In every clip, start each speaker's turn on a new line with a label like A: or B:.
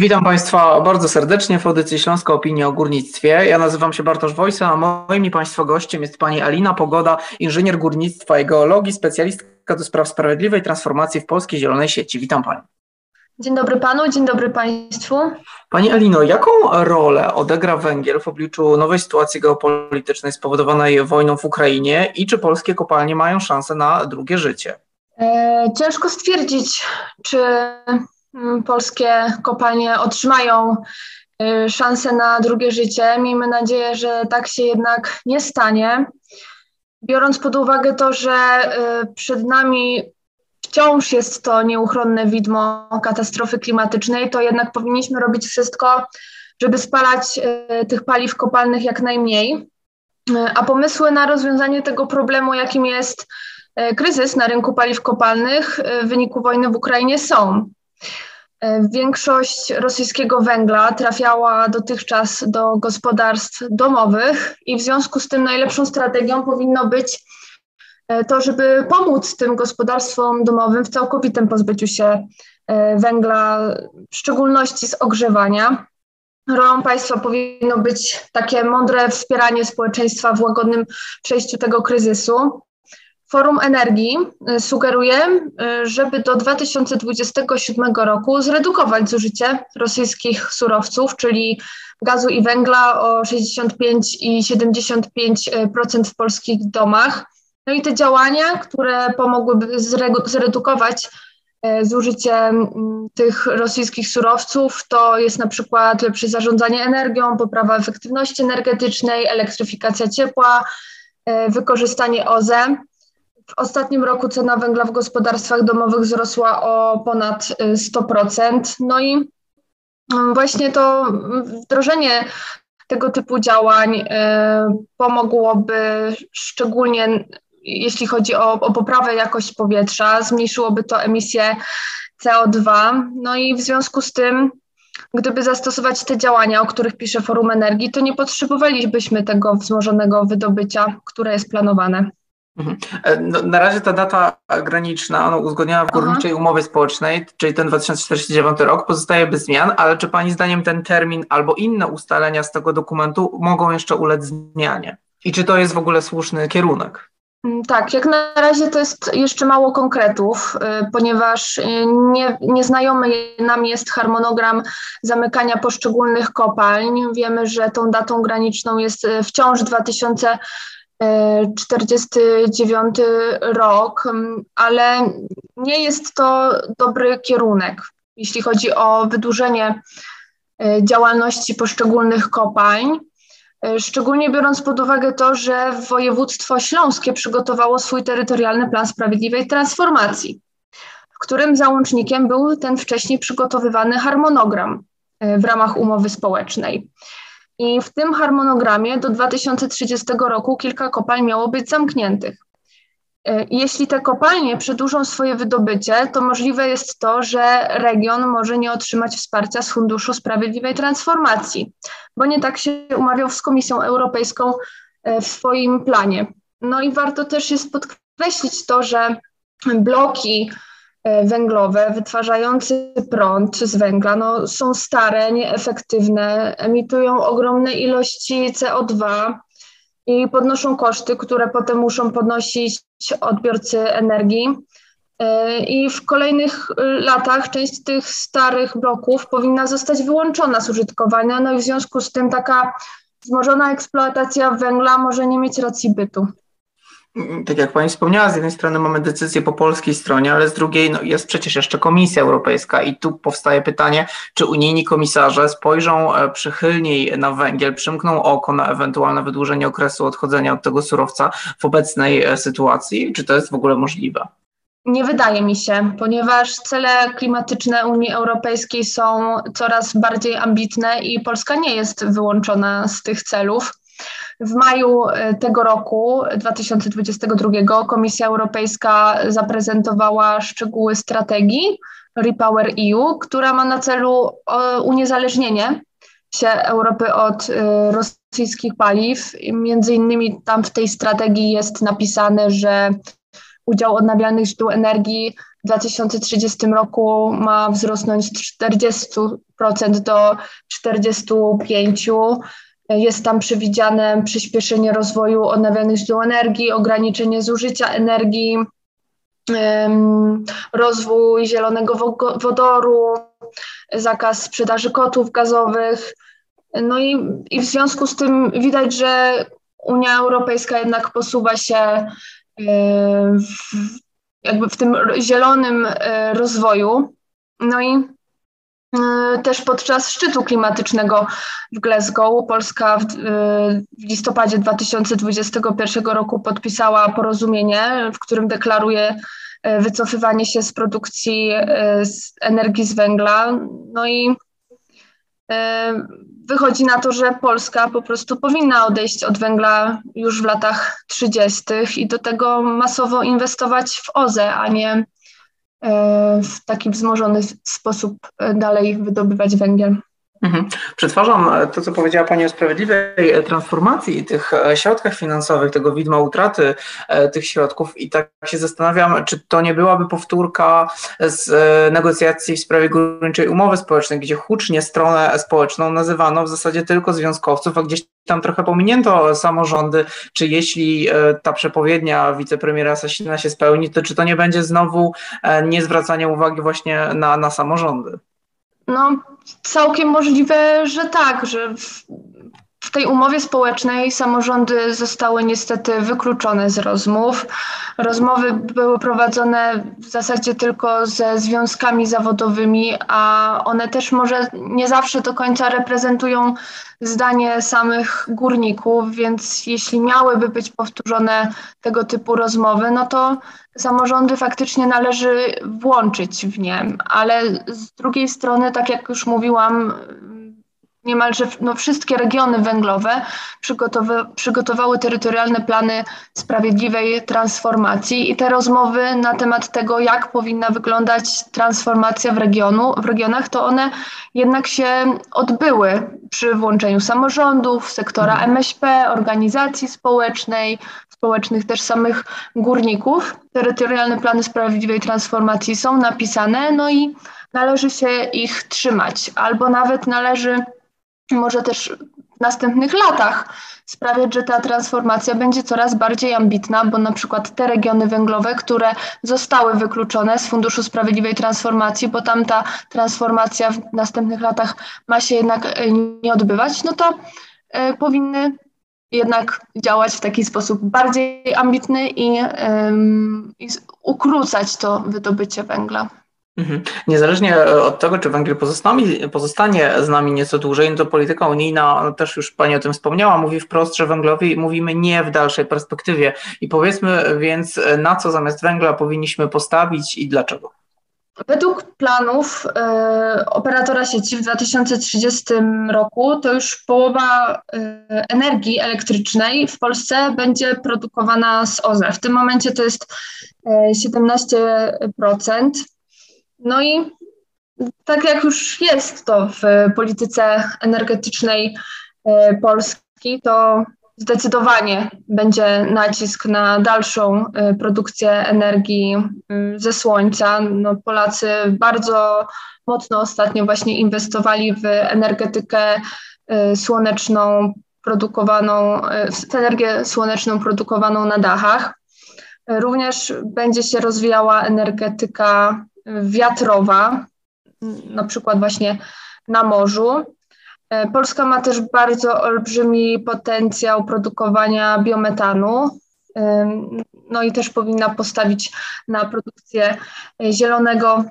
A: Witam Państwa bardzo serdecznie w audycji Śląska Opinia o Górnictwie. Ja nazywam się Bartosz Wojsa, a moim i Państwa gościem jest Pani Alina Pogoda, inżynier górnictwa i geologii, specjalistka do spraw sprawiedliwej transformacji w Polskiej Zielonej Sieci. Witam Pani.
B: Dzień dobry Panu, dzień dobry Państwu.
A: Pani Alino, jaką rolę odegra węgiel w obliczu nowej sytuacji geopolitycznej spowodowanej wojną w Ukrainie i czy polskie kopalnie mają szansę na drugie życie?
B: E, ciężko stwierdzić, czy polskie kopalnie otrzymają y, szansę na drugie życie. Miejmy nadzieję, że tak się jednak nie stanie. Biorąc pod uwagę to, że y, przed nami wciąż jest to nieuchronne widmo katastrofy klimatycznej, to jednak powinniśmy robić wszystko, żeby spalać y, tych paliw kopalnych jak najmniej. A pomysły na rozwiązanie tego problemu, jakim jest kryzys na rynku paliw kopalnych w wyniku wojny w Ukrainie są. E, większość rosyjskiego węgla trafiała dotychczas do gospodarstw domowych i w związku z tym najlepszą strategią powinno być e, to, żeby pomóc tym gospodarstwom domowym w całkowitym pozbyciu się e, węgla, w szczególności z ogrzewania. Rolą państwa powinno być takie mądre wspieranie społeczeństwa w łagodnym przejściu tego kryzysu. Forum Energii y, sugeruje, y, żeby do 2027 roku zredukować zużycie rosyjskich surowców, czyli gazu i węgla o 65 i 75% w polskich domach. No i te działania, które pomogłyby zredukować y, zużycie tych rosyjskich surowców, to jest na przykład lepsze zarządzanie energią, poprawa efektywności energetycznej, elektryfikacja ciepła, wykorzystanie OZE. W ostatnim roku cena węgla w gospodarstwach domowych wzrosła o ponad 100%. Y, no i mm, właśnie to wdrożenie tego typu działań y, pomogłoby szczególnie jeśli chodzi o, o poprawę jakości powietrza, zmniejszyłoby to emisję CO2. No i w związku z tym, gdyby zastosować te działania, o których pisze Forum Energii, to nie potrzebowalibyśmy tego wzmożonego wydobycia, które jest planowane.
A: Mhm. E, no, na razie ta data graniczna, ona uzgodniona w górniczej Aha. umowie społecznej, czyli ten 2049 rok, pozostaje bez zmian, ale czy Pani zdaniem ten termin albo inne ustalenia z tego dokumentu mogą jeszcze ulec zmianie? I czy to jest w ogóle słuszny kierunek?
B: Mm, tak, jak na razie to jest jeszcze mało konkretów, y, ponieważ y, nie, nieznajomy nam jest harmonogram zamykania poszczególnych kopalń. Wiemy, że tą datą graniczną jest y, wciąż 2000 49 rok, ale nie jest to dobry kierunek, jeśli chodzi o wydłużenie e, działalności poszczególnych kopalń. E, szczególnie biorąc pod uwagę to, że województwo śląskie przygotowało swój terytorialny plan sprawiedliwej transformacji, w którym załącznikiem był ten wcześniej przygotowywany harmonogram e, w ramach umowy społecznej. I w tym harmonogramie do 2030 roku kilka kopalń miało być zamkniętych. E, jeśli te kopalnie przedłużą swoje wydobycie, to możliwe jest to, że region może nie otrzymać wsparcia z Funduszu Sprawiedliwej Transformacji, bo nie tak się umawiał z Komisją Europejską e, w swoim planie. No i warto też jest podkreślić to, że bloki węglowe wytwarzające prąd z węgla no, są stare, nieefektywne, emitują ogromne ilości CO2 i podnoszą koszty, które potem muszą podnosić odbiorcy energii. E, I w kolejnych latach część tych starych bloków powinna zostać wyłączona z użytkowania, no i w związku z tym taka wzmożona eksploatacja węgla może nie mieć racji bytu
A: tak jak Pani wspomniała, z jednej strony mamy decyzję po polskiej stronie, ale z drugiej no, jest przecież jeszcze Komisja Europejska i tu powstaje pytanie, czy unijni komisarze spojrzą e, przychylniej na węgiel, przymkną oko na ewentualne wydłużenie okresu odchodzenia od tego surowca w obecnej e, sytuacji, czy to jest w ogóle możliwe?
B: Nie wydaje mi się, ponieważ cele klimatyczne Unii Europejskiej są coraz bardziej ambitne i Polska nie jest wyłączona z tych celów. W maju e, tego roku, 2022, Komisja Europejska zaprezentowała szczegóły strategii Repower EU, która ma na celu uniezależnienie się Europy od e, rosyjskich paliw. Między innymi tam w tej strategii jest napisane, że udział odnawialnych źródeł energii w 2030 roku ma wzrosnąć z 40% do 45%. Jest tam przewidziane przyspieszenie rozwoju odnawialnych źródeł energii, ograniczenie zużycia energii, rozwój zielonego wodoru, zakaz sprzedaży kotłów gazowych. No i, i w związku z tym widać, że Unia Europejska jednak posuwa się e, w, jakby w tym zielonym e, rozwoju. No i też podczas szczytu klimatycznego w Glasgow Polska w, w, listopadzie 2021 roku podpisała porozumienie, w którym deklaruje wycofywanie się z produkcji z energii z węgla. No i wychodzi na to, że Polska po prostu powinna odejść od węgla już w latach 30. i do tego masowo inwestować w OZE, a nie e, w taki wzmożony sposób e, dalej wydobywać węgiel.
A: Mhm. Przetwarzam e, to, co powiedziała Pani o sprawiedliwej e, transformacji i tych e, środkach finansowych, tego widma utraty tych środków i tak się zastanawiam, czy to nie byłaby powtórka z negocjacji w sprawie górniczej umowy społecznej, gdzie hucznie stronę społeczną nazywano w zasadzie tylko związkowców, a gdzieś tam trochę pominięto samorządy, czy jeśli ta przepowiednia wicepremiera Sasina się spełni, to czy to nie będzie znowu niezwracanie uwagi właśnie na, na samorządy?
B: No, całkiem możliwe, że tak, że w tej umowie społecznej samorządy zostały niestety wykluczone z rozmów. Rozmowy były prowadzone w zasadzie tylko ze związkami zawodowymi, a one też może nie zawsze do końca reprezentują zdanie samych górników, więc jeśli miałyby być powtórzone tego typu rozmowy, no to samorządy faktycznie należy włączyć w nie, ale z drugiej strony, tak jak już mówiłam, niemalże no, wszystkie regiony węglowe przygotowały terytorialne plany sprawiedliwej transformacji i te rozmowy na temat tego, jak powinna wyglądać transformacja w, regionu, w regionach, to one jednak się odbyły przy włączeniu samorządów, sektora MŚP, mhm. organizacji społecznej, społecznych też samych górników. Terytorialne plany sprawiedliwej transformacji są napisane, no i należy się ich trzymać, albo nawet należy może też w następnych latach sprawiać, że ta transformacja będzie coraz bardziej ambitna, bo na przykład te regiony węglowe, które zostały wykluczone z Funduszu Sprawiedliwej Transformacji, bo tam ta transformacja w następnych latach ma się jednak e, nie odbywać, no to y, powinny jednak działać w taki sposób bardziej ambitny i, y, i ukrócać to wydobycie węgla.
A: Mhm. Niezależnie e, od tego, czy węgiel pozostanie, z nami nieco dłużej, no to polityka unijna, no też już Pani o tym wspomniała, mówi wprost, że węglowi mówimy nie w dalszej perspektywie. I powiedzmy więc, e, na co zamiast węgla powinniśmy postawić i dlaczego?
B: Według planów y, operatora sieci w 2030 roku to już połowa y, energii elektrycznej w Polsce będzie produkowana z OZE. W tym momencie to jest y, 17%. No i tak jak już jest to w polityce energetycznej e, Polski, to zdecydowanie będzie nacisk na dalszą e, produkcję energii mm, ze słońca. No, Polacy bardzo mocno ostatnio właśnie inwestowali w energetykę e, słoneczną produkowaną, w energię słoneczną produkowaną na dachach. Również będzie się rozwijała energetyka wiatrowa, na przykład właśnie na morzu. E, Polska ma też bardzo olbrzymi potencjał produkowania biometanu. No i też powinna postawić na produkcję zielonego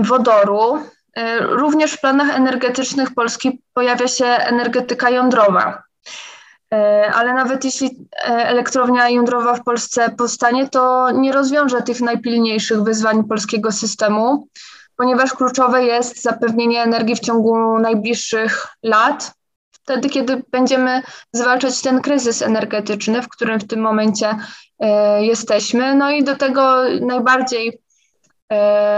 B: wodoru. E, również w planach energetycznych Polski pojawia się energetyka jądrowa. E, ale nawet jeśli e, elektrownia jądrowa w Polsce powstanie, to nie rozwiąże tych najpilniejszych wyzwań polskiego systemu, ponieważ kluczowe jest zapewnienie energii w ciągu najbliższych lat, wtedy kiedy będziemy zwalczać ten kryzys energetyczny, w którym w tym momencie e, jesteśmy. No i do tego najbardziej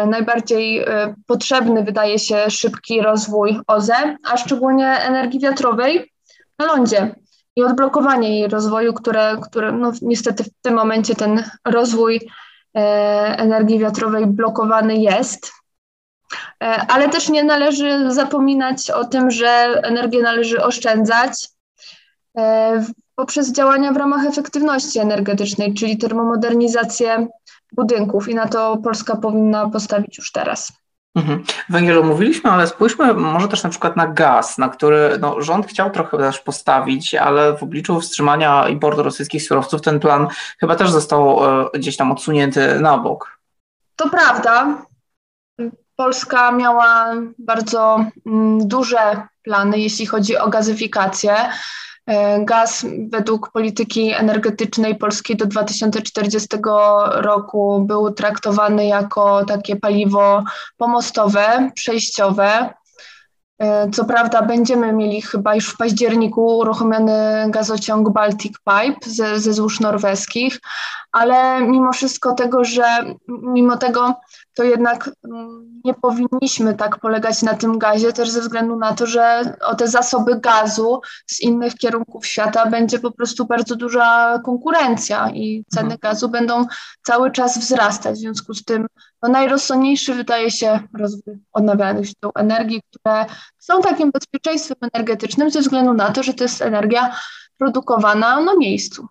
B: najbardziej potrzebny wydaje się szybki rozwój OZE, a szczególnie energii wiatrowej na lądzie i odblokowanie jej rozwoju, które, które no, niestety w tym momencie ten rozwój energii wiatrowej blokowany jest. Ale też nie należy zapominać o tym, że energię należy oszczędzać poprzez działania w ramach efektywności energetycznej, czyli termomodernizację budynków i na to Polska powinna postawić już teraz.
A: Mhm. Węgiel omówiliśmy, ale spójrzmy może też na przykład na gaz, na który no, rząd chciał trochę też postawić, ale w obliczu wstrzymania importu rosyjskich surowców ten plan chyba też został e, gdzieś tam odsunięty na bok.
B: To prawda. Polska miała bardzo mm, duże plany, jeśli chodzi o gazyfikację. E, gaz według polityki energetycznej Polski do 2040 roku był traktowany jako takie paliwo pomostowe, przejściowe. E, co prawda będziemy mieli chyba już w październiku uruchomiony gazociąg Baltic Pipe ze, ze złóż norweskich, ale mimo wszystko tego, że mimo tego to jednak nie powinniśmy tak polegać na tym gazie, też ze względu na to, że o te zasoby gazu z innych kierunków świata będzie po prostu bardzo duża konkurencja i ceny mhm. gazu będą cały czas wzrastać. W związku z tym no najrozsądniejszy wydaje się rozwój odnawialnych źródeł energii, które są takim bezpieczeństwem energetycznym ze względu na to, że to jest energia produkowana na miejscu.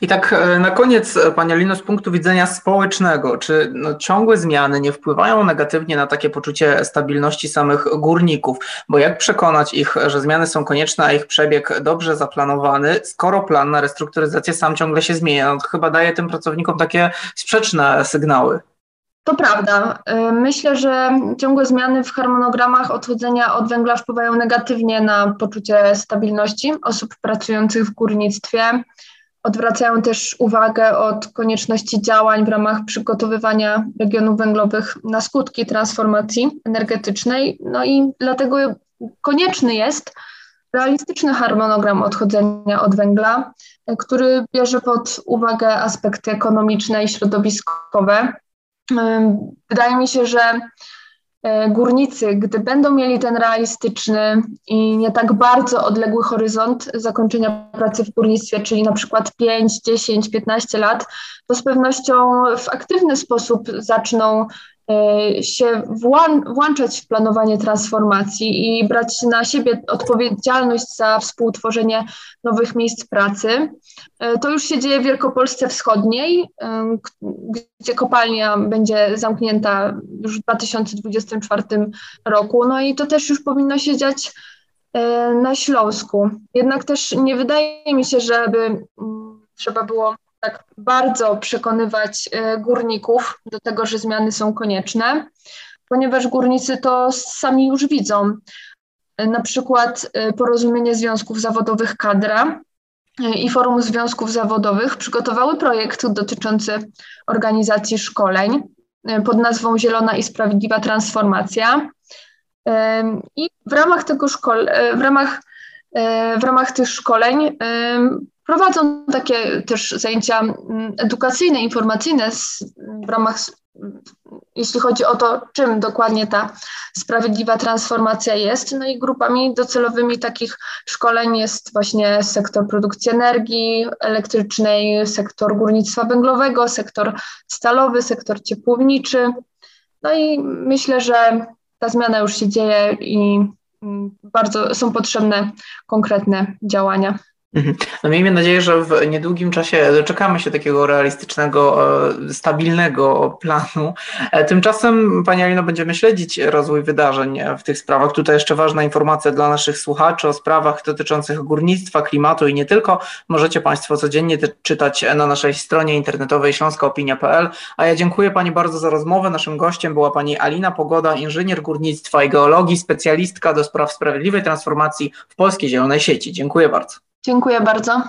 A: I tak e, na koniec, e, Pani Alino, z punktu widzenia społecznego, czy no, ciągłe zmiany nie wpływają negatywnie na takie poczucie stabilności samych górników? Bo jak przekonać ich, że zmiany są konieczne, a ich przebieg dobrze zaplanowany, skoro plan na restrukturyzację sam ciągle się zmienia? No, chyba daje tym pracownikom takie sprzeczne sygnały.
B: To prawda. E, myślę, że ciągłe zmiany w harmonogramach odchodzenia od węgla wpływają negatywnie na poczucie stabilności osób pracujących w górnictwie odwracają też uwagę od konieczności działań w ramach przygotowywania regionów węglowych na skutki transformacji energetycznej. No i dlatego konieczny jest realistyczny harmonogram odchodzenia od węgla, który bierze pod uwagę aspekty ekonomiczne i środowiskowe. Wydaje mi się, że E, górnicy, gdy będą mieli ten realistyczny i nie tak bardzo odległy horyzont zakończenia pracy w górnictwie, czyli na przykład 5, 10, 15 lat, to z pewnością w aktywny sposób zaczną się włączać w planowanie transformacji i brać na siebie odpowiedzialność za współtworzenie nowych miejsc pracy. E, to już się dzieje w Wielkopolsce Wschodniej, e, gdzie kopalnia będzie zamknięta już w 2024 roku. No i to też już powinno się dziać na Śląsku. Jednak też nie wydaje mi się, żeby mm, trzeba było tak bardzo przekonywać e, górników do tego, że zmiany są konieczne, ponieważ górnicy to sami już widzą. E, na przykład e, porozumienie związków zawodowych kadra i Forum Związków Zawodowych przygotowały projekt dotyczący organizacji szkoleń pod nazwą Zielona i Sprawiedliwa Transformacja. I w ramach tego szkol, w ramach, w ramach tych szkoleń Prowadzą takie też zajęcia mm, edukacyjne, informacyjne w ramach, jeśli chodzi o to, czym dokładnie ta sprawiedliwa transformacja jest. No i grupami docelowymi takich szkoleń jest właśnie sektor produkcji energii elektrycznej, sektor górnictwa węglowego, sektor stalowy, sektor ciepłowniczy. No i myślę, że ta zmiana już się dzieje i mm, bardzo są potrzebne konkretne działania.
A: Mhm. No miejmy nadzieję, że w niedługim czasie doczekamy się takiego realistycznego, e, stabilnego planu. E, tymczasem, Pani Alino, będziemy śledzić rozwój wydarzeń w tych sprawach. Tutaj jeszcze ważna informacja dla naszych słuchaczy o sprawach dotyczących górnictwa, klimatu i nie tylko. Możecie Państwo codziennie czytać na naszej stronie internetowej śląskaopinia.pl. A ja dziękuję Pani bardzo za rozmowę. Naszym gościem była Pani Alina Pogoda, inżynier górnictwa i geologii, specjalistka do spraw sprawiedliwej transformacji w Polskiej Zielonej Sieci. Dziękuję bardzo.
B: Dziękuję bardzo.